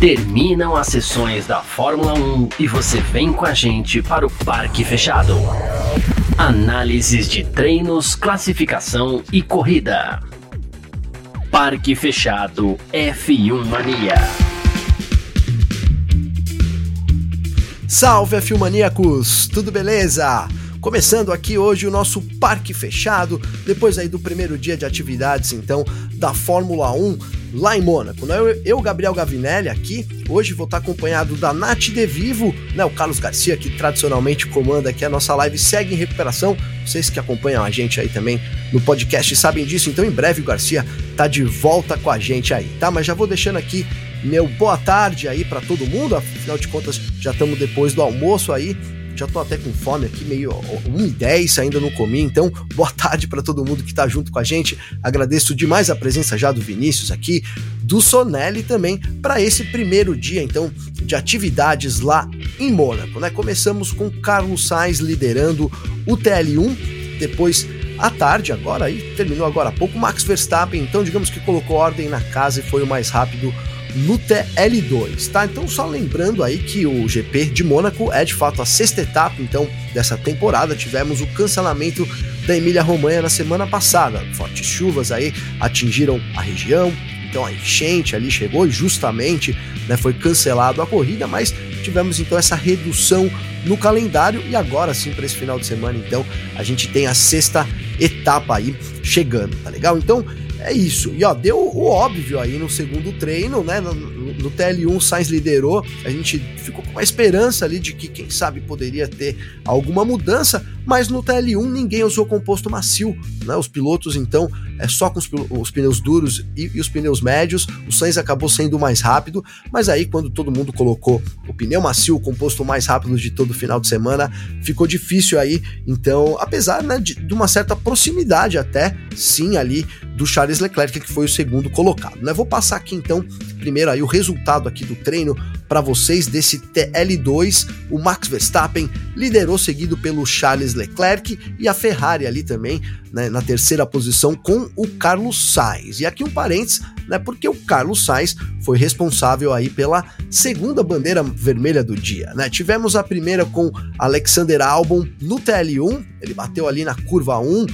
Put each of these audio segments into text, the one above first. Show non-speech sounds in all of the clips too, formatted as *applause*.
Terminam as sessões da Fórmula 1 e você vem com a gente para o Parque Fechado. Análises de treinos, classificação e corrida. Parque Fechado F1 Mania. Salve F1 Maníacos, tudo beleza? Começando aqui hoje o nosso parque fechado, depois aí do primeiro dia de atividades então da Fórmula 1 lá em Mônaco. Né? Eu, eu, Gabriel Gavinelli, aqui, hoje vou estar acompanhado da Nath De Vivo, né? o Carlos Garcia, que tradicionalmente comanda aqui a nossa live, segue em recuperação. Vocês que acompanham a gente aí também no podcast sabem disso, então em breve o Garcia tá de volta com a gente aí, tá? Mas já vou deixando aqui meu boa tarde aí para todo mundo, afinal de contas já estamos depois do almoço aí já tô até com fome aqui, meio 1 e 10 ainda não comi, então boa tarde para todo mundo que tá junto com a gente. Agradeço demais a presença já do Vinícius aqui, do Sonelli também, para esse primeiro dia então de atividades lá em Mônaco, né? Começamos com Carlos Sainz liderando o TL1, depois à tarde, agora aí, terminou agora há pouco, Max Verstappen, então digamos que colocou ordem na casa e foi o mais rápido no TL2, tá? Então só lembrando aí que o GP de Mônaco é de fato a sexta etapa então dessa temporada. Tivemos o cancelamento da Emília-Romanha na semana passada. Fortes chuvas aí atingiram a região, então a enchente ali chegou e justamente né, foi cancelado a corrida, mas tivemos então essa redução no calendário e agora sim para esse final de semana então a gente tem a sexta etapa aí chegando, tá legal? Então é isso. E ó, deu o óbvio aí no segundo treino, né? No, no TL1 Sainz liderou. A gente ficou com uma esperança ali de que, quem sabe, poderia ter alguma mudança, mas no TL1 ninguém usou composto macio, né? Os pilotos, então, é só com os, os pneus duros e, e, os pneus médios. O Sainz acabou sendo mais rápido, mas aí, quando todo mundo colocou o pneu macio, o composto mais rápido de todo final de semana, ficou difícil aí. Então, apesar né, de, de uma certa proximidade até, sim, ali do Charles Leclerc, que foi o segundo colocado. Né? Vou passar aqui então, primeiro aí o resultado aqui do treino para vocês desse TL2. O Max Verstappen liderou, seguido pelo Charles Leclerc e a Ferrari ali também, né, na terceira posição com o Carlos Sainz. E aqui um parênteses, né, porque o Carlos Sainz foi responsável aí pela segunda bandeira vermelha do dia, né? Tivemos a primeira com Alexander Albon no TL1, ele bateu ali na curva 1,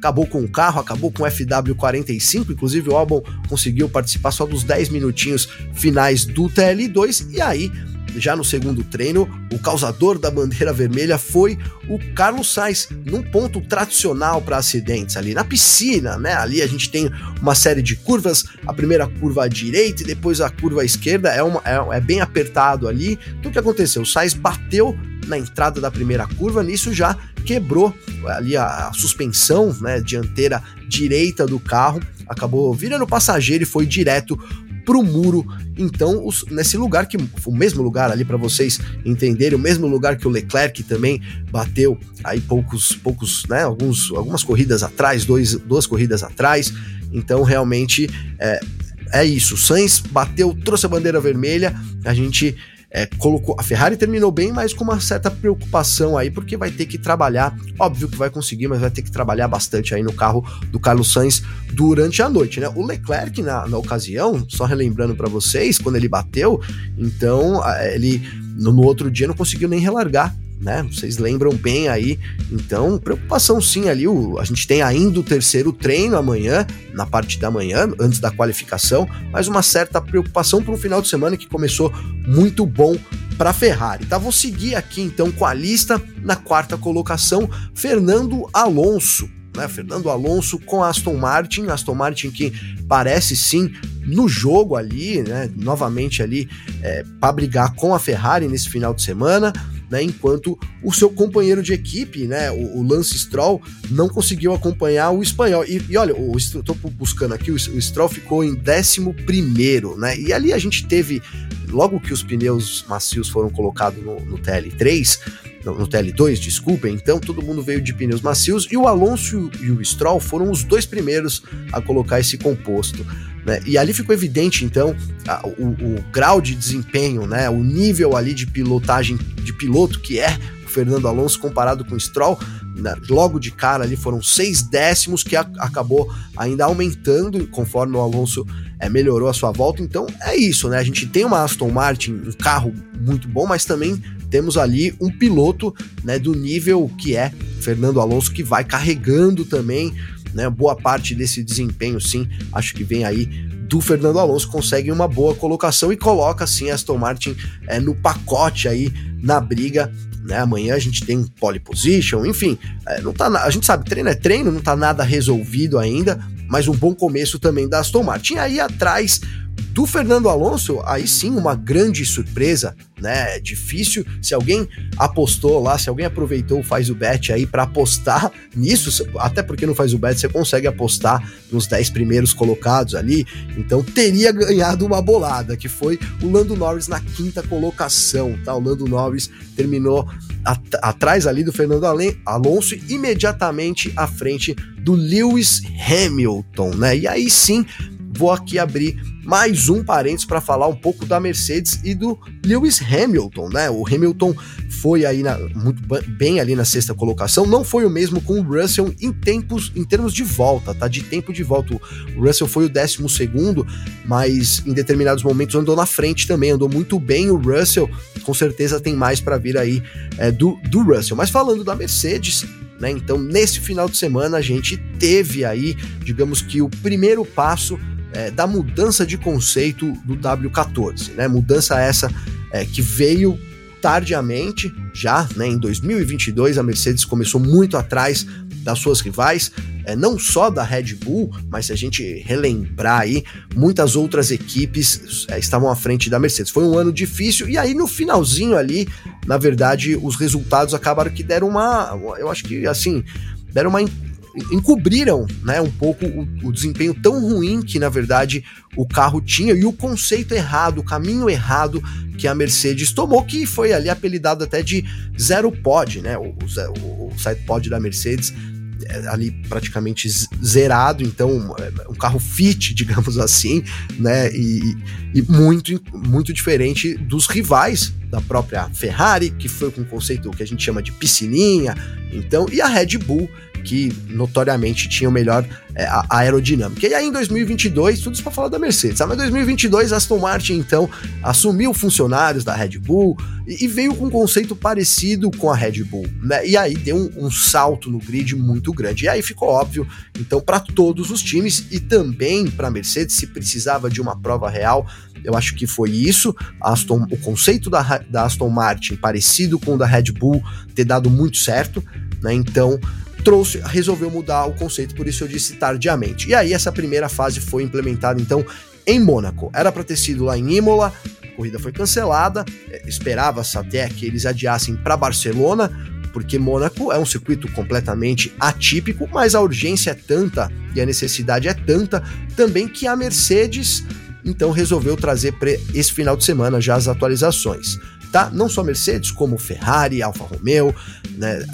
acabou com o carro, acabou com o FW45, inclusive o Albon conseguiu participar só dos 10 minutinhos finais do TL2 e aí já no segundo treino, o causador da bandeira vermelha foi o Carlos Sainz, num ponto tradicional para acidentes ali na piscina, né? Ali a gente tem uma série de curvas, a primeira curva à direita e depois a curva à esquerda, é, uma, é, é bem apertado ali. Então o que aconteceu? O Sainz bateu na entrada da primeira curva, nisso já quebrou ali a, a suspensão né, dianteira direita do carro, acabou virando passageiro e foi direto pro muro. Então, os, nesse lugar que o mesmo lugar ali para vocês entenderem, o mesmo lugar que o Leclerc também bateu aí poucos poucos, né, alguns algumas corridas atrás, dois, duas corridas atrás. Então, realmente é, é isso. O Sainz bateu, trouxe a bandeira vermelha. A gente é, colocou. A Ferrari terminou bem, mas com uma certa preocupação aí, porque vai ter que trabalhar. Óbvio que vai conseguir, mas vai ter que trabalhar bastante aí no carro do Carlos Sainz durante a noite, né? O Leclerc, na, na ocasião, só relembrando para vocês, quando ele bateu, então ele no, no outro dia não conseguiu nem relargar né? Vocês lembram bem aí. Então, preocupação sim ali. O, a gente tem ainda o terceiro treino amanhã, na parte da manhã, antes da qualificação, mas uma certa preocupação para um final de semana que começou muito bom para a Ferrari. Tá, vou seguir aqui então com a lista na quarta colocação, Fernando Alonso. Né, Fernando Alonso com Aston Martin, Aston Martin que parece sim no jogo ali, né, novamente ali é, para brigar com a Ferrari nesse final de semana né, enquanto o seu companheiro de equipe, né, o, o Lance Stroll, não conseguiu acompanhar o espanhol. E, e olha, estou buscando aqui, o, o Stroll ficou em 11 né, e ali a gente teve, logo que os pneus macios foram colocados no, no TL3, no, no TL2, desculpem, então todo mundo veio de pneus macios e o Alonso e o Stroll foram os dois primeiros a colocar esse composto. Né? E ali ficou evidente, então, a, o, o, grau de desempenho, né? o nível ali de pilotagem de piloto que é o Fernando Alonso comparado com o Stroll, né, logo de cara ali foram seis décimos que a, acabou ainda aumentando conforme o Alonso é, melhorou a sua volta. Então é isso, né? A gente tem uma Aston Martin, um carro muito bom, mas também temos ali um piloto né, do nível que é Fernando Alonso, que vai carregando também né, boa parte desse desempenho, sim. Acho que vem aí do Fernando Alonso, consegue uma boa colocação e coloca sim Aston Martin é, no pacote aí na briga né? Amanhã a gente tem pole position, enfim, é, não tá, a gente sabe, treino é treino, não tá nada resolvido ainda, mas um bom começo também da Aston Martin. Aí atrás do Fernando Alonso, aí sim uma grande surpresa, né? É difícil. Se alguém apostou lá, se alguém aproveitou faz o bet aí para apostar nisso, até porque não faz o bet, você consegue apostar nos 10 primeiros colocados ali. Então teria ganhado uma bolada, que foi o Lando Norris na quinta colocação, tá? O Lando Norris terminou at atrás ali do Fernando Alonso, imediatamente à frente do Lewis Hamilton, né? E aí sim, vou aqui abrir mais um parênteses para falar um pouco da Mercedes e do Lewis Hamilton, né? O Hamilton foi aí na, muito bem ali na sexta colocação, não foi o mesmo com o Russell em tempos, em termos de volta, tá? De tempo de volta. O Russell foi o décimo segundo, mas em determinados momentos andou na frente também, andou muito bem o Russell, com certeza tem mais para vir aí é, do, do Russell. Mas falando da Mercedes, né? Então, nesse final de semana, a gente teve aí, digamos que o primeiro passo é, da mudança de conceito do W14, né? Mudança essa é, que veio tardiamente, já né, em 2022, a Mercedes começou muito atrás das suas rivais, é, não só da Red Bull, mas se a gente relembrar aí, muitas outras equipes é, estavam à frente da Mercedes. Foi um ano difícil, e aí no finalzinho ali, na verdade, os resultados acabaram que deram uma. Eu acho que assim, deram uma encobriram né, um pouco o, o, desempenho tão ruim que, na verdade, o carro tinha e o conceito errado, o caminho errado que a Mercedes tomou, que foi ali apelidado até de zero pod, né? O, o, o side pod da Mercedes é, ali praticamente zerado, então é, um carro fit, *laughs* digamos assim, né? E, e, muito, muito diferente dos rivais da própria Ferrari, que foi com o conceito que a gente chama de piscininha, então, e a Red Bull, que notoriamente tinha o melhor é, aerodinâmica. E aí em 2022, tudo isso para falar da Mercedes, mas em 2022 Aston Martin então assumiu funcionários da Red Bull e, e veio com um conceito parecido com a Red Bull, né? E aí deu um, um salto no grid muito grande. E aí ficou óbvio, então, para todos os times e também para a Mercedes, se precisava de uma prova real, eu acho que foi isso. Aston, o conceito da, da Aston Martin, parecido com o da Red Bull, ter dado muito certo. Né? Então, trouxe, resolveu mudar o conceito, por isso eu disse tardiamente. E aí essa primeira fase foi implementada então em Mônaco. Era para ter sido lá em Imola, a corrida foi cancelada, é, esperava-se até que eles adiassem para Barcelona, porque Mônaco é um circuito completamente atípico, mas a urgência é tanta e a necessidade é tanta também que a Mercedes então resolveu trazer para esse final de semana já as atualizações. Tá? Não só Mercedes, como Ferrari, Alfa Romeo, né,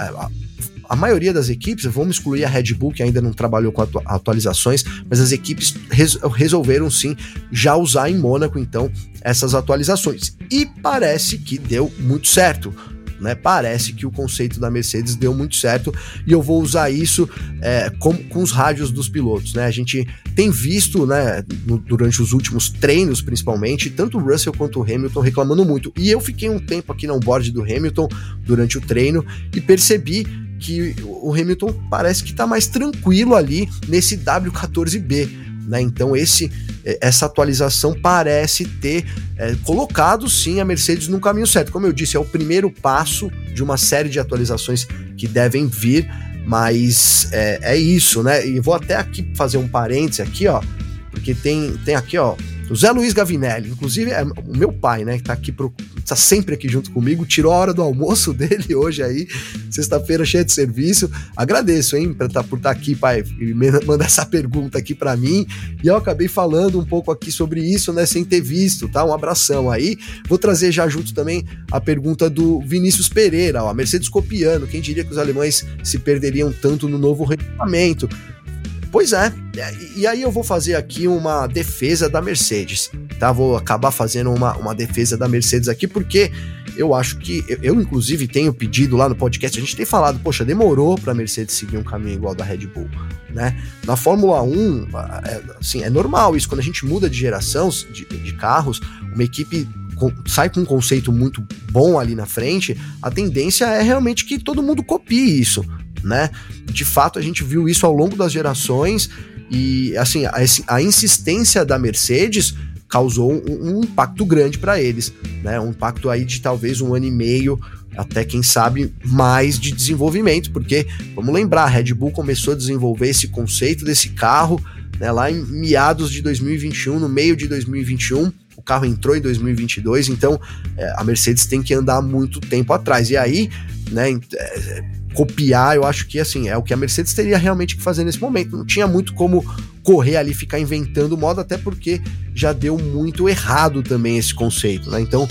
a maioria das equipes, vamos excluir a Red Bull, que ainda não trabalhou com atualizações, mas as equipes res resolveram sim já usar em Mônaco, então, essas atualizações. E parece que deu muito certo. Né? Parece que o conceito da Mercedes deu muito certo e eu vou usar isso é, com, com os rádios dos pilotos. Né? A gente tem visto né, no, durante os últimos treinos, principalmente, tanto o Russell quanto o Hamilton reclamando muito. E eu fiquei um tempo aqui no board do Hamilton durante o treino e percebi que o Hamilton parece que está mais tranquilo ali nesse W14B. Né? Então esse, é, essa atualização parece ter é, colocado sim a Mercedes no caminho certo. Como eu disse, é o primeiro passo de uma série de atualizações que devem vir, mas é, é isso, né? E vou até aqui fazer um parêntese aqui, ó, porque tem, tem aqui, ó, o Zé Luiz Gavinelli, inclusive é o meu pai, né, que tá aqui pro, tá sempre aqui junto comigo, tirou a hora do almoço *laughs* dele hoje aí, sexta-feira cheia de serviço. Agradeço, hein, pra tá, por estar tá aqui, pai, e mandar essa pergunta aqui para mim. E eu acabei falando um pouco aqui sobre isso, né, sem ter visto, tá? Um abração aí. Vou trazer já junto também a pergunta do Vinícius Pereira, ó, Mercedes copiando, quem diria que os alemães se perderiam tanto no novo regulamento? Pois é, e aí eu vou fazer aqui uma defesa da Mercedes, tá? Vou acabar fazendo uma, uma defesa da Mercedes aqui, porque eu acho que eu, eu, inclusive tenho pedido lá no podcast, a gente tem falado, poxa, demorou para a Mercedes seguir um caminho igual da Red Bull, né? Na Fórmula 1, é, assim, é normal isso quando a gente muda de geração de, de carros, uma equipe sai com um conceito muito bom ali na frente, a tendência é realmente que todo mundo copie isso, né? De fato, a gente viu isso ao longo das gerações e assim, a, a insistência da Mercedes causou um, um impacto grande para eles, né? Um impacto aí de talvez um ano e meio, até quem sabe mais de desenvolvimento, porque vamos lembrar, a Red Bull começou a desenvolver esse conceito desse carro né, lá em meados de 2021, no meio de 2021. O carro entrou em 2022, então é, a Mercedes tem que andar muito tempo atrás. E aí, né, é, copiar, eu acho que assim, é o que a Mercedes teria realmente que fazer nesse momento. Não tinha muito como correr ali, ficar inventando moda, até porque já deu muito errado também esse conceito, né? Então,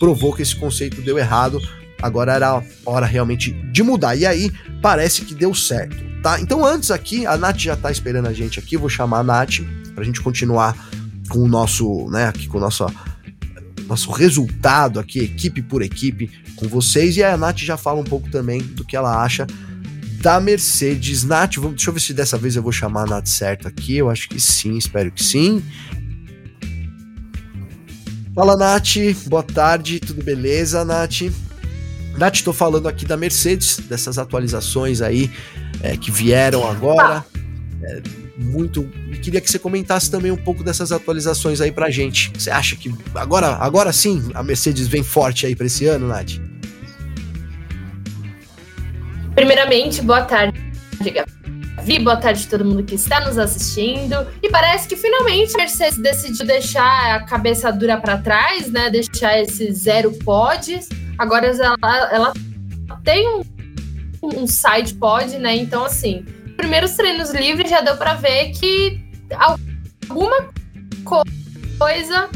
provou que esse conceito deu errado. Agora era a hora realmente de mudar. E aí, parece que deu certo, tá? Então, antes aqui, a Nath já tá esperando a gente aqui, vou chamar a Nath pra gente continuar com o nosso, né, aqui com o nosso nosso resultado aqui, equipe por equipe, com vocês. E a Nath já fala um pouco também do que ela acha da Mercedes. Nath, vamos, deixa eu ver se dessa vez eu vou chamar a Nath certo aqui. Eu acho que sim, espero que sim. Fala, Nath. Boa tarde, tudo beleza, Nath? Nath, estou falando aqui da Mercedes, dessas atualizações aí é, que vieram agora. É, muito. E queria que você comentasse também um pouco dessas atualizações aí pra gente. Você acha que agora, agora sim a Mercedes vem forte aí para esse ano, Nath? Primeiramente, boa tarde, Gabi. Boa tarde a todo mundo que está nos assistindo. E parece que finalmente a Mercedes decidiu deixar a cabeça dura para trás, né? Deixar esse zero pods. Agora ela, ela tem um, um side pod, né? Então, assim, primeiros treinos livres já deu para ver que alguma coisa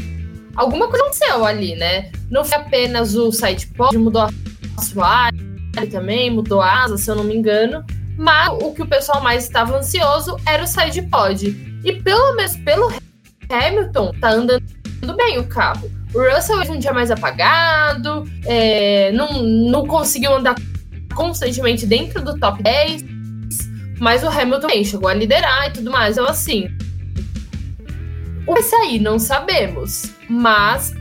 alguma coisa aconteceu ali, né? Não foi apenas o site pod, mudou a assoalho também, mudou a asa, se eu não me engano. Mas o que o pessoal mais estava ansioso era o side pod. E pelo menos pelo Hamilton, tá andando bem o carro. O Russell um dia mais apagado, é, não, não conseguiu andar constantemente dentro do top 10. Mas o Hamilton também chegou a liderar e tudo mais. Então, assim. O que sair, não sabemos. Mas,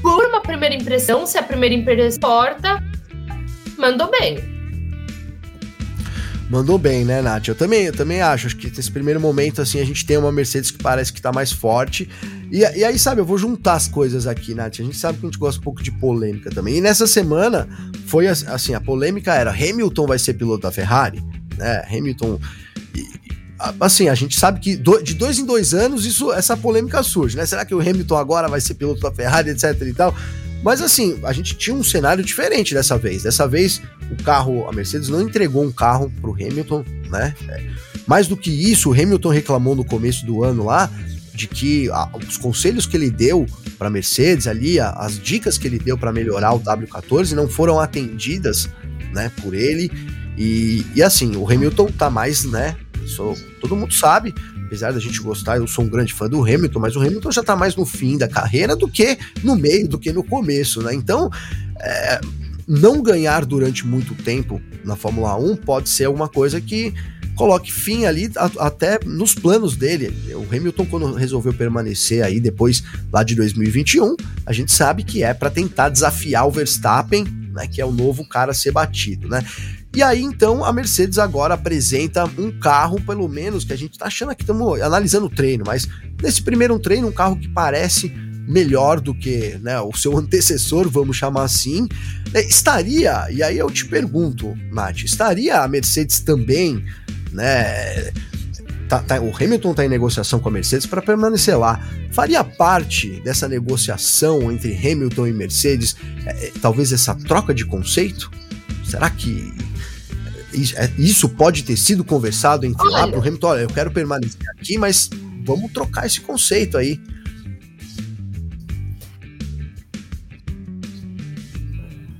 por uma primeira impressão, se a primeira impressão importa, mandou bem. Mandou bem, né, Nath? Eu também, eu também acho. Acho que nesse primeiro momento, assim, a gente tem uma Mercedes que parece que tá mais forte. E, e, aí, sabe, eu vou juntar as coisas aqui, Nath. A gente sabe que a gente gosta um pouco de polêmica também. E nessa semana, foi assim, a polêmica era Hamilton vai ser piloto da Ferrari? Né? Hamilton. assim, a gente sabe que de dois em dois anos isso, essa polêmica surge, né? Será que o Hamilton agora vai ser piloto da Ferrari, etc e tal? Mas assim, a gente tinha um cenário diferente dessa vez. Dessa vez, o carro, a Mercedes não entregou um carro pro Hamilton, né? É, mais do que isso, o Hamilton reclamou no começo do ano lá de que a, os conselhos que ele deu para Mercedes ali, a, as dicas que ele deu para melhorar o W14 não foram atendidas, né, por ele e, e assim, o Hamilton tá mais, né? Isso todo mundo sabe, apesar da gente gostar, eu sou um grande fã do Hamilton, mas o Hamilton já tá mais no fim da carreira do que no meio, do que no começo, né? Então, é, não ganhar durante muito tempo na Fórmula 1 pode ser alguma coisa que coloque fim ali a, até nos planos dele. O Hamilton, quando resolveu permanecer aí depois lá de 2021, a gente sabe que é para tentar desafiar o Verstappen, né, que é o novo cara a ser batido, né? E aí, então, a Mercedes agora apresenta um carro, pelo menos, que a gente tá achando aqui, estamos analisando o treino, mas nesse primeiro treino, um carro que parece melhor do que né, o seu *laughs* antecessor, vamos chamar assim. É, estaria, e aí eu te pergunto, Nath, estaria a Mercedes também, né? Tá, tá, o Hamilton está em negociação com a Mercedes para permanecer lá. Faria parte dessa negociação entre Hamilton e Mercedes, é, é talvez essa troca de conceito? Será que é, isso pode ter sido conversado entre olha. lá pro Hamilton, olha, eu quero permanecer aqui, mas vamos trocar esse conceito aí.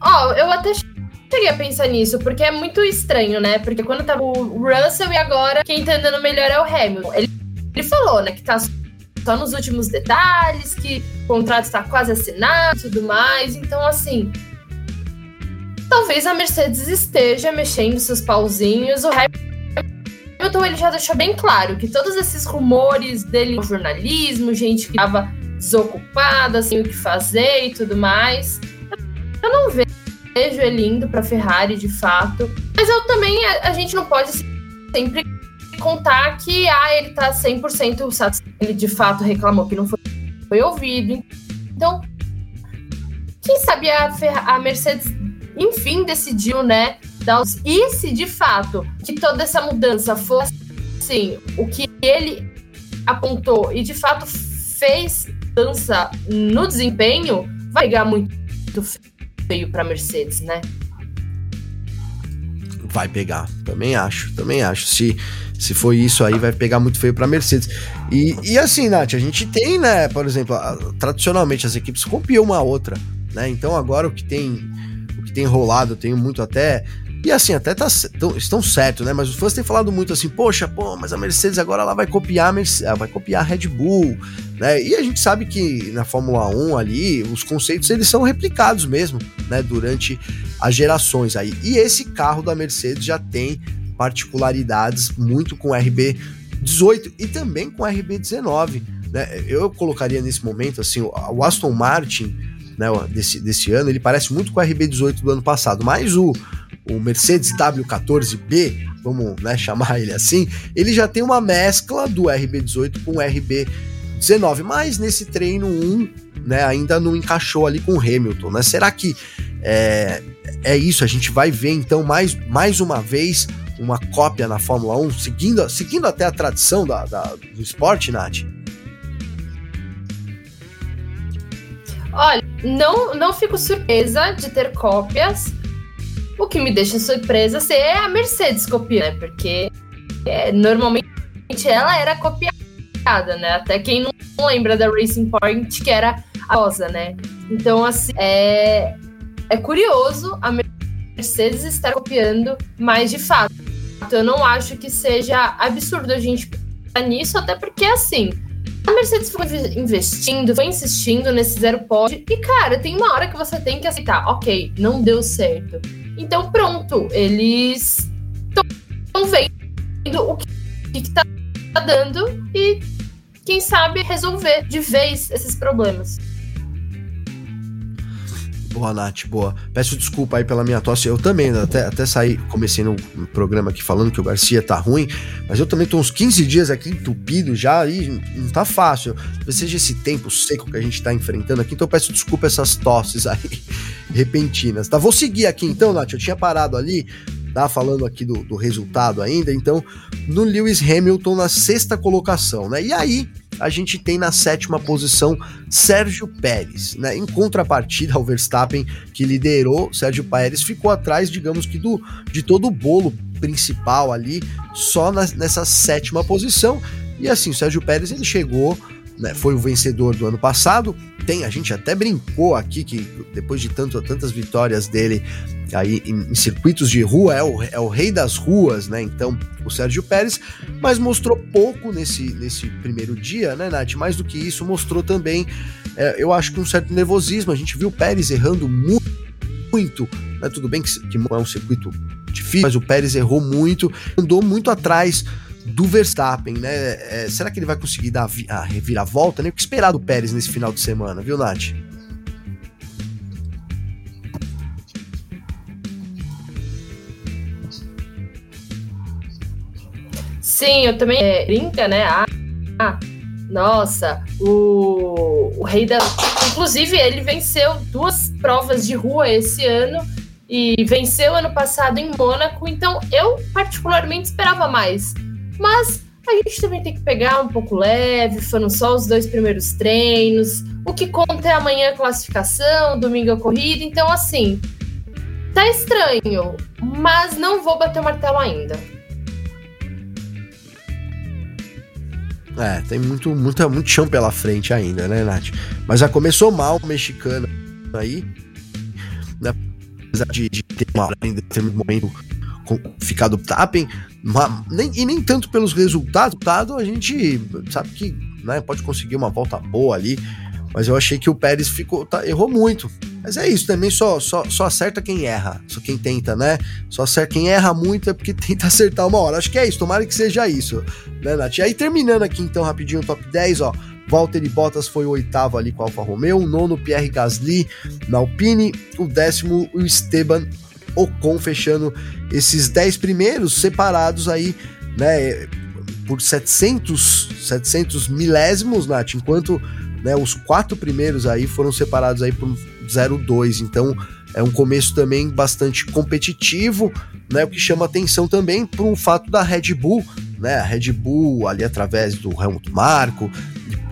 Ó, oh, eu até cheguei a pensar nisso, porque é muito estranho, né? Porque quando tava o Russell e agora quem tá andando melhor é o Hamilton. Ele, ele falou, né, que tá só nos últimos detalhes, que o contrato está quase assinado e tudo mais. Então, assim, talvez a Mercedes esteja mexendo seus pauzinhos. O Hamilton ele já deixou bem claro que todos esses rumores dele jornalismo, gente que estava desocupada, sem o que fazer e tudo mais, eu não vejo ele indo para Ferrari de fato. Mas eu também, a, a gente não pode sempre contar que ah, ele tá 100% satisfeito. Ele de fato reclamou que não foi, foi ouvido. Então, quem sabe a, a Mercedes, enfim, decidiu, né? Dar os... E se de fato que toda essa mudança fosse assim, o que ele apontou e de fato fez dança no desempenho, vai pegar muito feio para Mercedes, né? Vai pegar, também acho, também acho. Se se for isso aí, vai pegar muito feio pra Mercedes. E, e assim, Nath, a gente tem, né, por exemplo, a, tradicionalmente as equipes copiam uma outra, né? Então agora o que tem que tem rolado, eu tenho muito até e assim, até tá, tão, estão certo, né? Mas os fãs têm falado muito assim, poxa, pô, mas a Mercedes agora ela vai copiar a vai copiar a Red Bull, né? E a gente sabe que na Fórmula 1 ali, os conceitos eles são replicados mesmo, né? Durante as gerações aí. E esse carro da Mercedes já tem particularidades muito com RB18 e também com RB19. Né? Eu colocaria nesse momento assim, o Aston Martin né, desse, desse ano, ele parece muito com o RB18 do ano passado, mas o, o Mercedes W14B, vamos né, chamar ele assim, ele já tem uma mescla do RB18 com o RB19, mas nesse treino 1 né, ainda não encaixou ali com o Hamilton. Né? Será que é, é isso? A gente vai ver então mais, mais uma vez uma cópia na Fórmula 1, seguindo, seguindo até a tradição da, da do esporte, Nath? Olha, não, não fico surpresa de ter cópias. O que me deixa surpresa é a Mercedes copiando, né? Porque é, normalmente ela era copiada, né? Até quem não lembra da Racing Point, que era a rosa, né? Então, assim, é, é curioso a Mercedes estar copiando, mas de fato, eu não acho que seja absurdo a gente pensar nisso, até porque assim. A Mercedes foi investindo, foi insistindo nesse zero pod. E, cara, tem uma hora que você tem que aceitar. Ok, não deu certo. Então, pronto. Eles estão vendo o que, que tá dando e, quem sabe, resolver de vez esses problemas. Boa, Nath, boa. Peço desculpa aí pela minha tosse. Eu também, né, até, até saí, comecei no programa aqui falando que o Garcia tá ruim, mas eu também tô uns 15 dias aqui entupido já e não tá fácil. Talvez seja esse tempo seco que a gente tá enfrentando aqui, então peço desculpa essas tosses aí *laughs* repentinas, tá? Vou seguir aqui então, Nath. Eu tinha parado ali, tá? Falando aqui do, do resultado ainda, então, no Lewis Hamilton na sexta colocação, né? E aí, a gente tem na sétima posição Sérgio Pérez, né? Em contrapartida ao Verstappen, que liderou, Sérgio Pérez ficou atrás, digamos que do de todo o bolo principal ali, só na, nessa sétima posição. E assim, o Sérgio Pérez ele chegou né, foi o vencedor do ano passado. Tem, a gente até brincou aqui que depois de tanto, tantas vitórias dele aí em, em, circuitos de rua, é o, é o rei das ruas, né? Então, o Sérgio Pérez, mas mostrou pouco nesse, nesse primeiro dia, né, Nath? Mais do que isso, mostrou também, é, eu acho que um certo nervosismo. A gente viu o Pérez errando muito, muito né? Tudo bem que, que é um circuito difícil, mas o Pérez errou muito, andou muito atrás do Verstappen, né? É, será que ele vai conseguir dar a reviravolta? Né? O que esperar do Pérez nesse final de semana, viu, Nath? Sim, eu também é, brinca, né? Ah, ah, nossa, o, o rei da. Inclusive, ele venceu duas provas de rua esse ano e venceu ano passado em Mônaco, então eu particularmente esperava mais. Mas a gente também tem que pegar um pouco leve, foram só os dois primeiros treinos. O que conta é amanhã a classificação, domingo a corrida. Então, assim, tá estranho, mas não vou bater o martelo ainda. É, tem muito, muito, muito chão pela frente ainda, né, Nath? Mas já começou mal o mexicano aí, né? Apesar de, de ter uma em determinado momento ficado tapping, nem, e nem tanto pelos resultados, a gente sabe que né? Pode conseguir uma volta boa ali, mas eu achei que o Pérez ficou, tá, errou muito. Mas é isso, também só, só, só acerta quem erra, só quem tenta, né? Só acerta quem erra muito é porque *laughs* tenta acertar uma hora. Acho que é isso, tomara que seja isso, né, Nath? E aí terminando aqui então rapidinho o top 10, ó. Valtteri Bottas foi o oitavo ali com a Alfa Romeo, o nono Pierre Gasly na Alpine, o décimo o Esteban Ocon fechando esses 10 primeiros separados aí, né, por 700, 700 milésimos, Nath, enquanto né, os quatro primeiros aí foram separados aí por 0,2, então é um começo também bastante competitivo, né, o que chama atenção também por um fato da Red Bull, né, a Red Bull ali através do Helmut Marko,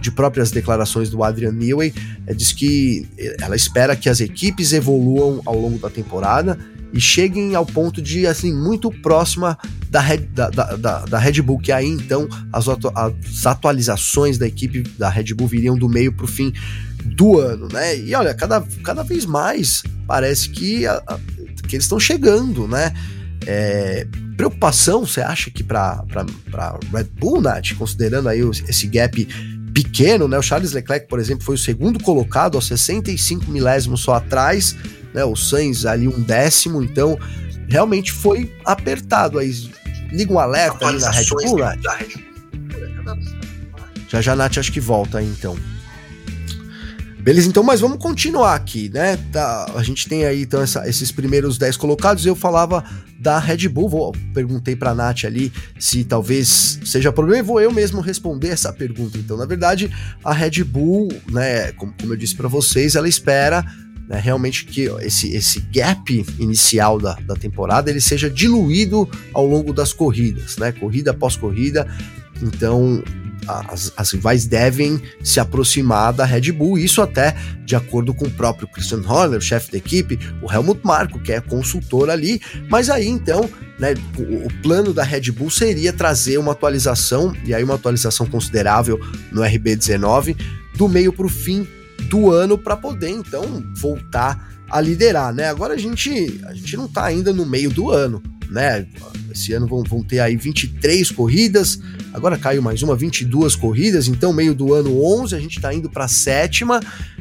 de próprias declarações do Adrian Newey, é, diz que ela espera que as equipes evoluam ao longo da temporada e cheguem ao ponto de, assim, muito próxima da Red, da, da, da, Red Bull, que aí então as, atu as, atualizações da equipe da Red Bull viriam do meio para o fim do ano, né? E olha, cada, cada vez mais parece que, a, a, que eles estão chegando, né? É, preocupação, você acha que para Red Bull, Nath, considerando aí esse gap pequeno, né? O Charles Leclerc, por exemplo, foi o segundo colocado, aos 65 milésimos só atrás, né? O Sainz ali um décimo, então realmente foi apertado. Aí liga um alerta ali na Red Bull, Nath. Já já, Nath, acho que volta aí então. Beleza, então, mas vamos continuar aqui, né? Tá, a gente tem aí então essa, esses primeiros 10 colocados. Eu falava da Red Bull, vou, perguntei pra Nath ali se talvez seja problema, e vou eu mesmo responder essa pergunta. Então, na verdade, a Red Bull, né, como, como eu disse para vocês, ela espera né, realmente que esse, esse gap inicial da, da temporada ele seja diluído ao longo das corridas, né? Corrida após corrida. Então, as, as, rivais devem se aproximar da Red Bull, isso até de acordo com o próprio Christian Horner, chefe da equipe, o Helmut Marko, que é consultor ali, mas aí então, né, o, o, plano da Red Bull seria trazer uma atualização, e aí uma atualização considerável no RB19, do meio para o fim do ano para poder então voltar a liderar, né? Agora a gente a gente não está ainda no meio do ano, né? Esse ano vão, vão ter aí 23 corridas, agora caiu mais uma, 22 corridas, então meio do ano 11, a gente está indo para a sétima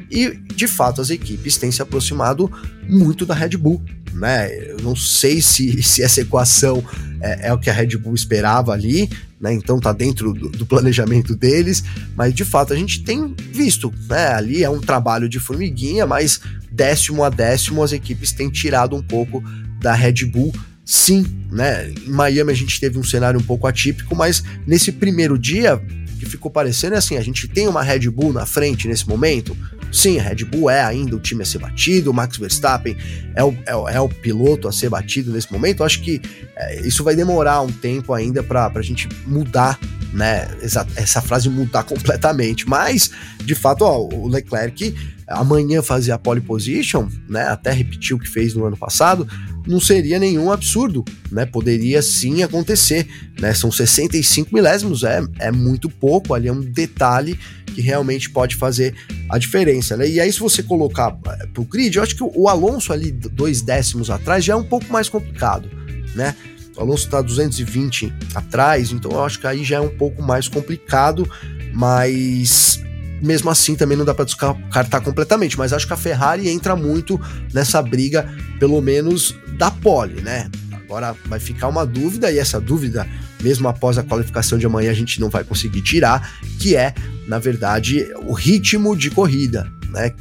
e de fato as equipes têm se aproximado muito da Red Bull, né? Eu não sei se, *laughs* se essa equação é, é o que a Red Bull esperava ali, né? Então tá dentro do, do, planejamento deles, mas de fato a gente tem visto, né? Ali é um trabalho de formiguinha, mas décimo a décimo as equipes têm tirado um pouco da Red Bull. Sim, né? Em Miami a gente teve um cenário um pouco atípico, mas nesse primeiro dia que ficou parecendo é assim, a gente tem uma Red Bull na frente nesse momento, Sim, a Red Bull é ainda o time a ser batido, o Max Verstappen é o, é, é o piloto a ser batido nesse momento. Eu acho que é, isso vai demorar um tempo ainda para a gente mudar, né? Essa, essa frase mudar *laughs* completamente. Mas, de fato, ó, o Leclerc amanhã fazer a pole position, né? Até repetir o que fez no ano passado, não seria nenhum absurdo, né? Poderia sim acontecer, né? São 65 milésimos, é, é muito pouco, ali é um detalhe que realmente pode fazer a diferença, né? E aí, se você colocar eh, pro grid, eu acho que o Alonso ali, dois décimos atrás, já é um pouco mais complicado, né? O Alonso está 220 atrás, então eu acho que aí já é um pouco mais complicado, mas mesmo assim também não dá para descartar completamente, mas acho que a Ferrari entra muito nessa briga, pelo menos da pole, né? Agora vai ficar uma dúvida, e essa dúvida, mesmo após a qualificação de amanhã, a gente não vai conseguir tirar, que é, na verdade, o ritmo de corrida, né?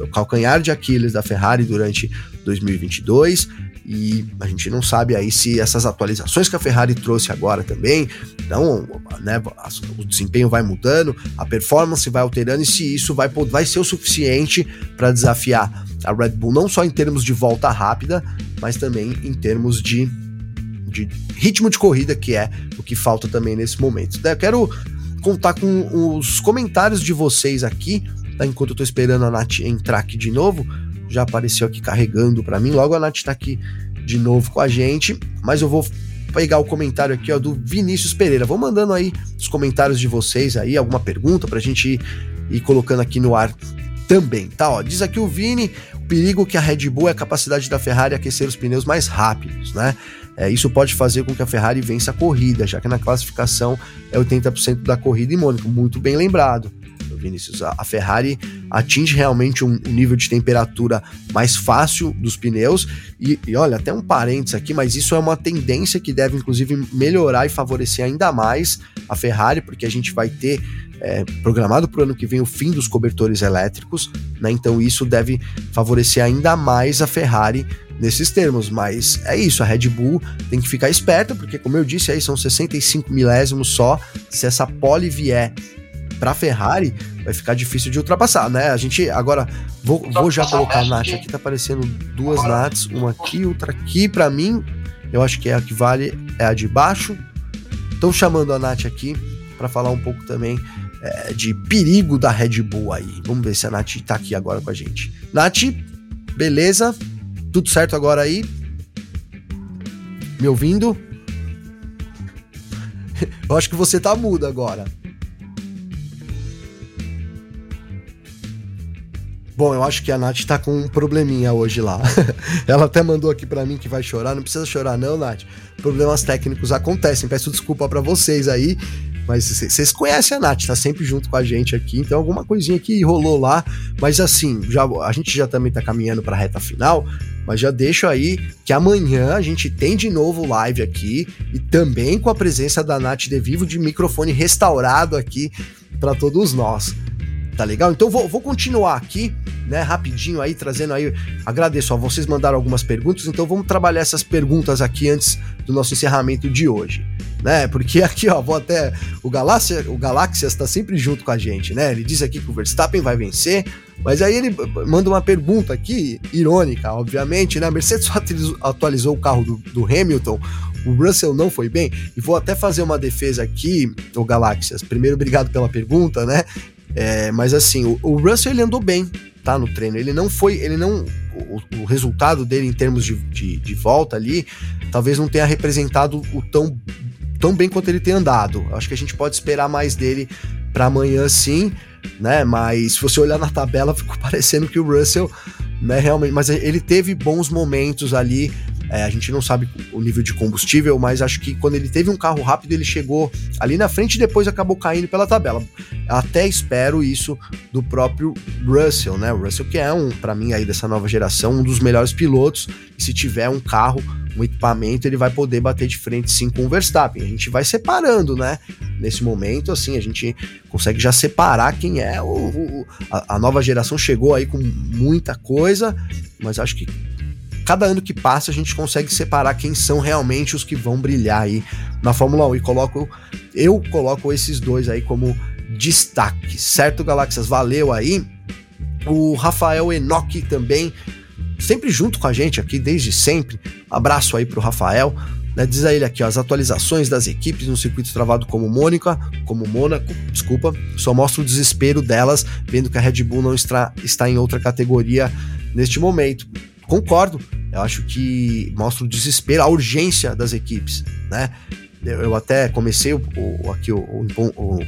O calcanhar de Aquiles da Ferrari durante 2022 e a gente não sabe aí se essas atualizações que a Ferrari trouxe agora também, então, né, o desempenho vai mudando, a performance vai alterando e se isso vai, vai ser o suficiente para desafiar a Red Bull, não só em termos de volta rápida, mas também em termos de, de ritmo de corrida, que é o que falta também nesse momento. Eu quero contar com os comentários de vocês aqui, tá? enquanto eu tô esperando a Nath entrar aqui de novo já apareceu aqui carregando para mim. Logo a Nath tá aqui de novo com a gente, mas eu vou pegar o comentário aqui ó, do Vinícius Pereira. Vou mandando aí os comentários de vocês aí, alguma pergunta pra gente ir, ir colocando aqui no ar também, tá? Ó, diz aqui o Vini, o perigo que a Red Bull é a capacidade da Ferrari aquecer os pneus mais rápidos, né? é, isso pode fazer com que a Ferrari vença a corrida, já que na classificação é 80% da corrida em Mônaco. Muito bem lembrado. Vinícius, a Ferrari atinge realmente um, nível de temperatura mais fácil dos pneus. E, e, olha, até um parênteses aqui, mas isso é uma tendência que deve inclusive melhorar e favorecer ainda mais a Ferrari, porque a gente vai ter é, programado para o ano que vem o fim dos cobertores elétricos, né? Então isso deve favorecer ainda mais a Ferrari nesses termos. Mas é isso, a Red Bull tem que ficar esperta, porque como eu disse aí, são 65 milésimos só. Se essa pole vier para Ferrari, vai ficar difícil de ultrapassar, né? A gente agora vou, vou já colocar a Nath aqui, tá aparecendo duas Nats, uma aqui, outra aqui para mim. Eu acho que é a que vale é a de baixo. Estão chamando a Nath aqui para falar um pouco também é, de perigo da Red Bull aí. Vamos ver se a Nath tá aqui agora com a gente. Nath, beleza? Tudo certo agora aí? Me ouvindo? *laughs* Eu acho que você tá mudo agora. Bom, eu acho que a Nath tá com um probleminha hoje lá. *laughs* Ela até mandou aqui para mim que vai chorar. Não precisa chorar, não, Nath. Problemas técnicos acontecem. Peço desculpa para vocês aí. Mas vocês conhecem a Nath, tá sempre junto com a gente aqui, então alguma coisinha que rolou lá, mas assim, já, a gente já também tá caminhando pra reta final, mas já deixo aí que amanhã a gente tem de novo live aqui e também com a presença da Nath de Vivo de microfone restaurado aqui para todos nós. Tá legal? Então vou, vou continuar aqui, né, rapidinho aí, trazendo aí. Agradeço, ó, vocês mandaram algumas perguntas, então vamos trabalhar essas perguntas aqui antes do nosso encerramento de hoje. Né? Porque *laughs* aqui, ó, vou até. O Galáxia, o Galáxias está sempre junto com a gente, né? Ele diz aqui que o Verstappen vai vencer, mas aí ele manda uma pergunta aqui, irônica, obviamente, né? A Mercedes atualizou o carro do, do Hamilton, o Russell não foi bem, e vou até fazer uma defesa aqui, o Galáxias. Primeiro, obrigado pela pergunta, né? É, mas assim, o, o, Russell ele andou bem, tá? No treino. Ele não foi. Ele não. O, o resultado dele em termos de, de, de, volta ali, talvez não tenha representado o tão, tão bem quanto ele tem andado. Acho que a gente pode esperar mais dele para amanhã sim, né? Mas se você olhar na tabela, *laughs* ficou parecendo que o Russell, né, realmente. Mas ele teve bons momentos ali é, a gente não sabe o nível de combustível, mas acho que quando ele teve um carro rápido, ele chegou ali na frente e depois acabou caindo pela tabela. Até espero isso do próprio Russell, né? O Russell que é um, para mim aí dessa nova geração, um dos melhores pilotos. E se tiver um carro, um equipamento, ele vai poder bater de frente sim com o Verstappen. A gente vai separando, né? Nesse momento, assim, a gente consegue já separar quem é o, o a, a nova geração chegou aí com muita coisa, mas acho que cada ano que passa a gente consegue separar quem são realmente os que vão brilhar aí na Fórmula 1 e coloco eu coloco esses dois aí como destaque, certo, Galáxias? Valeu aí. O Rafael Enoch também, sempre junto com a gente aqui desde sempre. Abraço aí pro Rafael. Né, diz a ele aqui, ó, as atualizações das equipes no circuito travado como Mônica, como Mônaco, desculpa, só mostra o desespero delas, vendo que a Red Bull não está, está em outra categoria neste momento. Concordo, eu acho que mostra o desespero, a urgência das equipes, né? Eu, eu até comecei o, o aqui o, o, o,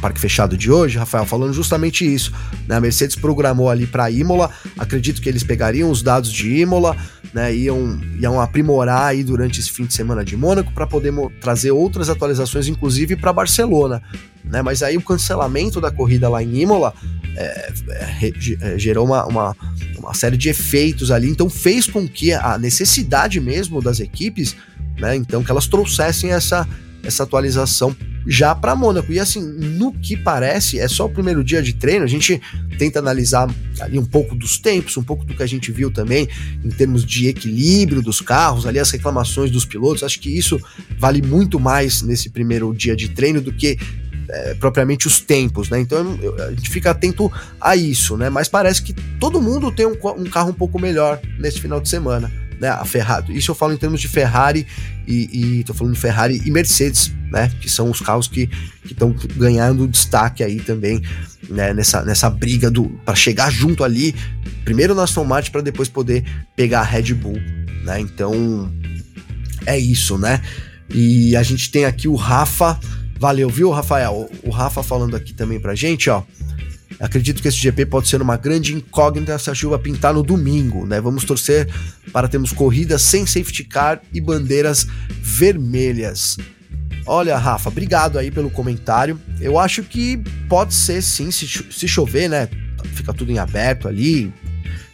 parque fechado de hoje, Rafael, falando justamente isso. Né? A Mercedes programou ali para Imola, acredito que eles pegariam os dados de Imola, né? Iam, iam aprimorar aí durante esse fim de semana de Mônaco para poder trazer outras atualizações, inclusive para Barcelona. Né? Mas aí o cancelamento da corrida lá em Imola é, é, é, gerou uma, uma, uma, série de efeitos ali, então fez com que a necessidade mesmo das equipes, né, então que elas trouxessem essa, essa atualização já para Mônaco. E assim, no que parece, é só o primeiro dia de treino, a gente tenta analisar ali um pouco dos tempos, um pouco do que a gente viu também em termos de equilíbrio dos carros, ali as reclamações dos pilotos. Acho que isso vale muito mais nesse primeiro dia de treino do que é, propriamente os tempos, né? Então eu, a gente fica atento a isso, né? Mas parece que todo mundo tem um, um carro um pouco melhor nesse final de semana. Né, a Ferrari, isso eu falo em termos de Ferrari e, e tô falando Ferrari e Mercedes, né, que são os carros que estão ganhando destaque aí também, né, nessa, nessa briga do para chegar junto ali, primeiro na Aston Martin para depois poder pegar a Red Bull, né? Então é isso, né? E a gente tem aqui o Rafa Valeu, viu, Rafael? O Rafa falando aqui também pra gente, ó. Acredito que esse GP pode ser uma grande incógnita se a chuva pintar no domingo, né? Vamos torcer para termos corridas sem safety car e bandeiras vermelhas. Olha, Rafa, obrigado aí pelo comentário. Eu acho que pode ser sim, se, se chover, né? Fica tudo em aberto ali.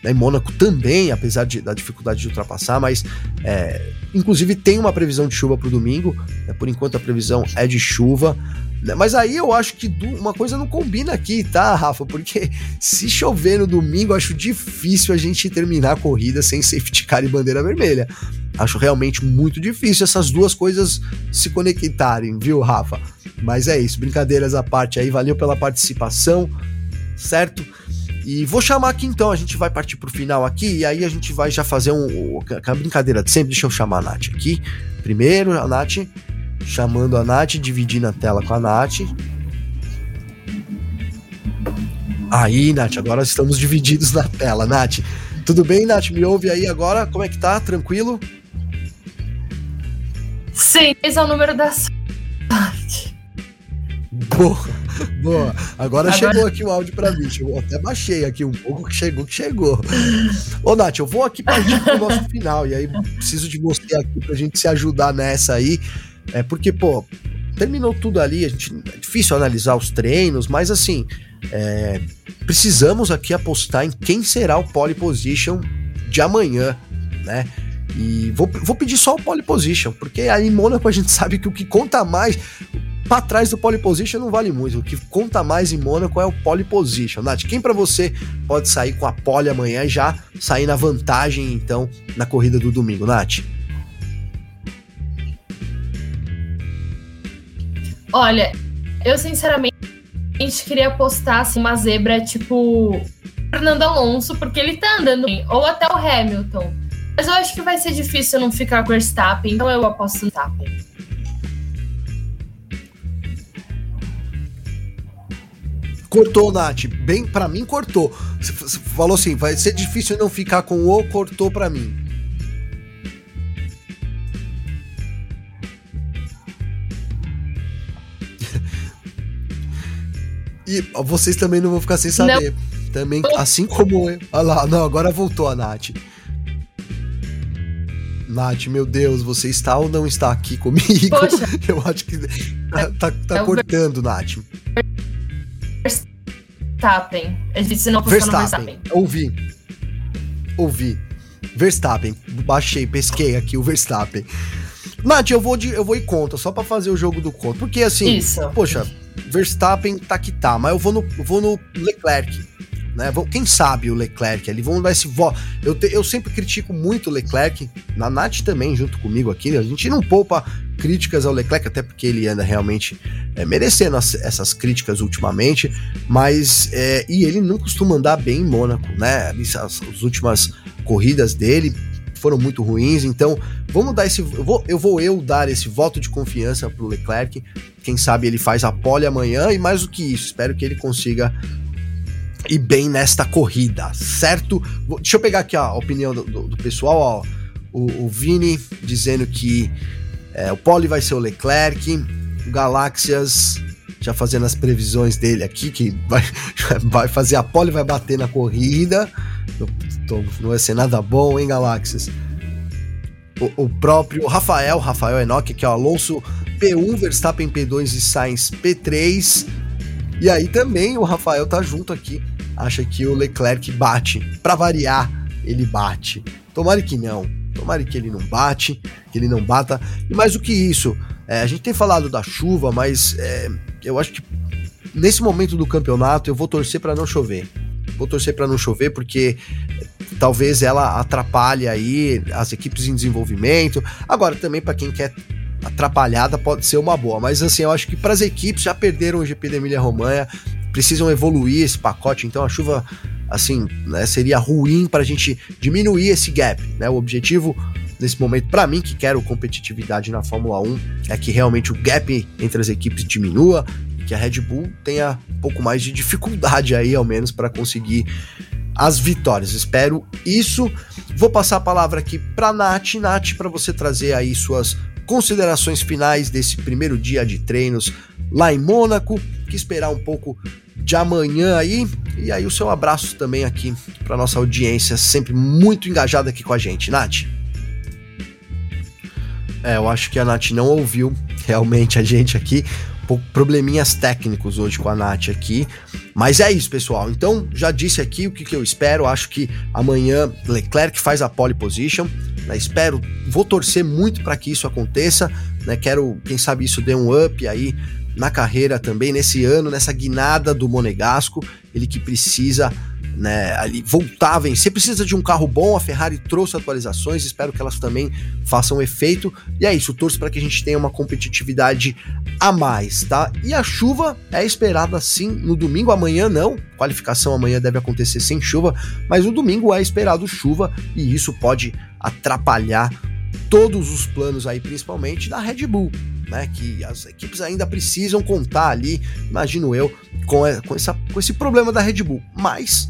Né? Mônaco também, apesar de, da dificuldade de ultrapassar, mas é, inclusive tem uma previsão de chuva para o domingo. Né? Por enquanto a previsão é de chuva. Né? Mas aí eu acho que uma coisa não combina aqui, tá, Rafa? Porque *laughs* se chover no domingo, acho difícil a gente terminar a corrida sem safety car e bandeira vermelha. Acho realmente muito difícil essas duas coisas se conectarem, viu, Rafa? Mas é isso, brincadeiras à parte aí, valeu pela participação, certo? E vou chamar aqui então, a gente vai partir pro final aqui, e aí a gente vai já fazer um, a brincadeira de sempre. Deixa eu chamar a Nath aqui. Primeiro, a Nath, chamando a Nath, dividindo a tela com a Nath. Aí, Nath, agora estamos divididos na tela. Nath, tudo bem, Nath? Me ouve aí agora? Como é que tá? Tranquilo? Sim, esse é o número da sorte. Boa, boa. Agora, Agora, chegou aqui o áudio para mim. Eu até baixei aqui um pouco que chegou, que chegou. Ô, Nath, eu vou aqui partir pro nosso final. E aí preciso de você aqui pra gente se ajudar nessa aí. É porque, pô, terminou tudo ali. A gente, é difícil analisar os treinos, mas assim, é, precisamos aqui apostar em quem será o pole position de amanhã, né? E vou, vou pedir só o pole position, porque aí em Mônaco a gente *laughs* sabe que o que conta mais para trás do pole position não vale muito. O que conta mais em Mônaco é o pole position. Nath, quem para você pode sair com a pole amanhã e já sair na vantagem então na corrida do domingo, Nath? Olha, eu sinceramente queria apostar assim, uma zebra tipo Fernando Alonso, porque ele tá andando bem, ou até o Hamilton. Mas eu acho que vai ser difícil não ficar com o Verstappen, então eu aposto no Verstappen. Cortou, Nath. Bem, para mim cortou. Você falou assim, vai ser difícil não ficar com o cortou para mim. e vocês também não vão ficar sem saber. Não. Também, assim como eu. Olha lá, não, agora voltou a Nath. Nath, meu Deus, você está ou não está aqui comigo? Poxa. *laughs* Eu acho que tá, tá, tá é cortando, Nath. Verstappen. Ele disse não Verstappen. Verstappen. Ouvi. Ouvi. Verstappen. Baixei, pesquei aqui o Verstappen. Nath, eu vou, de, eu vou ir contra, só para fazer o jogo do contra. Porque assim, Isso. poxa, Verstappen tá que tá, mas eu vou no, vou no Leclerc né? Quem sabe o Leclerc ali, vamos dar esse voto. Eu, eu sempre critico muito o Leclerc, na Nath também, junto comigo aqui, a gente não poupa críticas ao Leclerc, até porque ele anda realmente é, merecendo as, essas críticas ultimamente, mas é, e ele não costuma andar bem em Mônaco, né? As, as últimas corridas dele foram muito ruins, então vamos dar esse. Eu vou, eu vou eu dar esse voto de confiança pro Leclerc. Quem sabe ele faz a pole amanhã e mais do que isso, espero que ele consiga e bem nesta corrida, certo? Deixa eu pegar aqui a opinião do, do, do pessoal, ó. O, o, Vini dizendo que é, o Pole vai ser o Leclerc, o Galáxias já fazendo as previsões dele aqui, que vai, *laughs* vai fazer a pole vai bater na corrida. Não vai ser nada bom, hein, Galáxias? O, o próprio Rafael, Rafael Enoch, que é o Alonso P1, Verstappen P2 e Sainz P3. E aí também o Rafael tá junto aqui, acha que o Leclerc bate. Para variar, ele bate. Tomara que não. Tomara que ele não bate, que ele não bata. E mais do que isso, é, a gente tem falado da chuva, mas é, eu acho que nesse momento do campeonato eu vou torcer para não chover. Vou torcer para não chover porque talvez ela atrapalhe aí as equipes em desenvolvimento. Agora também para quem quer atrapalhada pode ser uma boa, mas assim, eu acho que para as equipes já perderam o GP da Emília-Romanha, precisam evoluir esse pacote, então a chuva assim, né, seria ruim para a gente diminuir esse gap, né? O objetivo nesse momento para mim que quero competitividade na Fórmula 1 é que realmente o gap entre as equipes diminua e que a Red Bull tenha um pouco mais de dificuldade aí ao menos para conseguir as vitórias. Espero isso. Vou passar a palavra aqui para Nath, Nath, para você trazer aí suas considerações finais desse primeiro dia de treinos lá em Mônaco, que esperar um pouco de amanhã aí. E aí o seu abraço também aqui para nossa audiência, sempre muito engajada aqui com a gente, Nath. É, eu acho que a Nath não ouviu realmente a gente aqui. Probleminhas técnicos hoje com a Nath aqui. Mas é isso, pessoal. Então, já disse aqui o que, que eu espero. Acho que amanhã Leclerc faz a pole position. Né? Espero, vou torcer muito para que isso aconteça. Né? Quero, quem sabe, isso dê um up aí na carreira também, nesse ano, nessa guinada do Monegasco. Ele que precisa né, ali voltar a vencer. Precisa de um carro bom, a Ferrari trouxe atualizações, espero que elas também façam efeito. E é isso, torço para que a gente tenha uma competitividade a mais, tá? E a chuva é esperada sim no domingo, amanhã não. Qualificação amanhã deve acontecer sem chuva, mas no domingo é esperado chuva e isso pode atrapalhar todos os planos aí, principalmente da Red Bull, né? Que as equipes ainda precisam contar ali, imagino eu, com, com, essa, com esse problema da Red Bull. Mas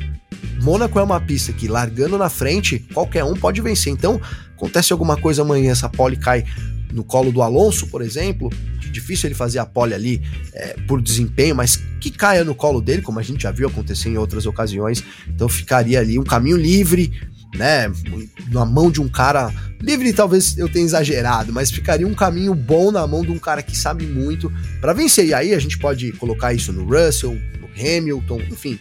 Mônaco é uma pista que, largando na frente, qualquer um pode vencer. Então, acontece alguma coisa amanhã, essa pole cai no colo do Alonso, por exemplo, difícil ele fazer a pole ali é, por desempenho, mas que caia no colo dele, como a gente já viu acontecer em outras ocasiões. Então ficaria ali um caminho livre, né, na mão de um cara livre, talvez eu tenha exagerado, mas ficaria um caminho bom na mão de um cara que sabe muito para vencer. E aí a gente pode colocar isso no Russell, no Hamilton, enfim,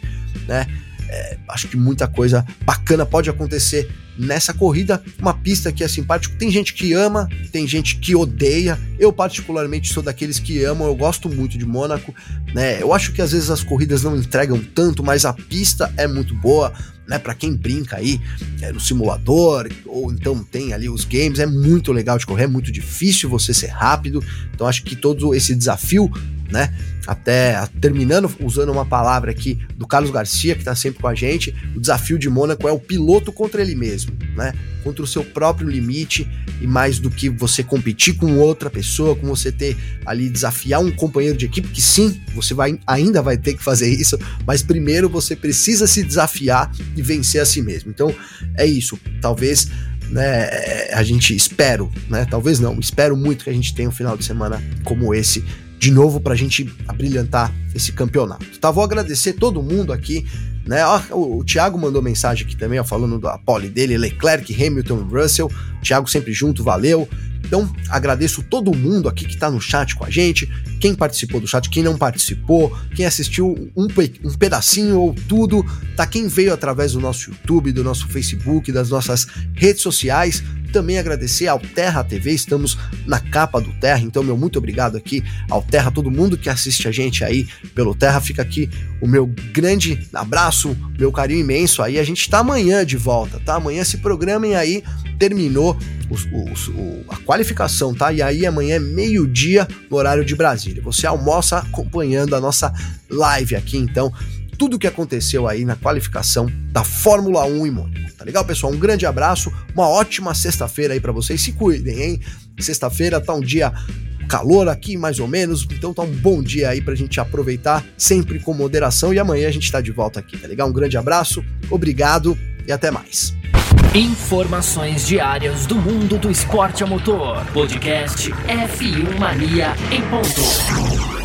né? É, acho que muita coisa bacana pode acontecer nessa corrida. Uma pista que é simpática. Tem gente que ama, tem gente que odeia. Eu, particularmente, sou daqueles que amam. Eu gosto muito de Mônaco. Né? Eu acho que às vezes as corridas não entregam tanto, mas a pista é muito boa. Né, para quem brinca aí é, no simulador, ou então tem ali os games, é muito legal de correr, é muito difícil você ser rápido. Então acho que todo esse desafio né? Até terminando usando uma palavra aqui do Carlos Garcia, que está sempre com a gente, o desafio de Mônaco é o piloto contra ele mesmo, né? Contra o seu próprio limite e mais do que você competir com outra pessoa, com você ter ali desafiar um companheiro de equipe, que sim, você vai, ainda vai ter que fazer isso, mas primeiro você precisa se desafiar vencer a si mesmo. Então é isso. Talvez né, a gente espero, né? Talvez não, espero muito que a gente tenha um final de semana como esse de novo para a gente abrilhantar esse campeonato. Tá, vou agradecer todo mundo aqui, né? Ó, o, o Thiago mandou mensagem aqui também, ó, falando da pole dele, Leclerc, Hamilton, Russell. Thiago sempre junto, valeu. Então, agradeço todo mundo aqui que está no chat com a gente, quem participou do chat, quem não participou, quem assistiu um, um pedacinho ou tudo, tá? Quem veio através do nosso YouTube, do nosso Facebook, das nossas redes sociais. Também agradecer ao Terra TV, estamos na capa do Terra, então meu muito obrigado aqui ao Terra, todo mundo que assiste a gente aí pelo Terra, fica aqui o meu grande abraço, meu carinho imenso aí, a gente está amanhã de volta, tá? Amanhã se programem aí, terminou os, os, o, a qualificação, tá? E aí amanhã é meio-dia no horário de Brasília. Você almoça acompanhando a nossa live aqui, então tudo o que aconteceu aí na qualificação da Fórmula 1 em Mônaco. Tá legal, pessoal? Um grande abraço, uma ótima sexta-feira aí para vocês. Se cuidem, hein? Sexta-feira tá um dia calor aqui, mais ou menos, então tá um bom dia aí pra gente aproveitar, sempre com moderação. E amanhã a gente tá de volta aqui, tá legal? Um grande abraço, obrigado e até mais. Informações diárias do mundo do esporte a motor. Podcast F1 Mania em ponto.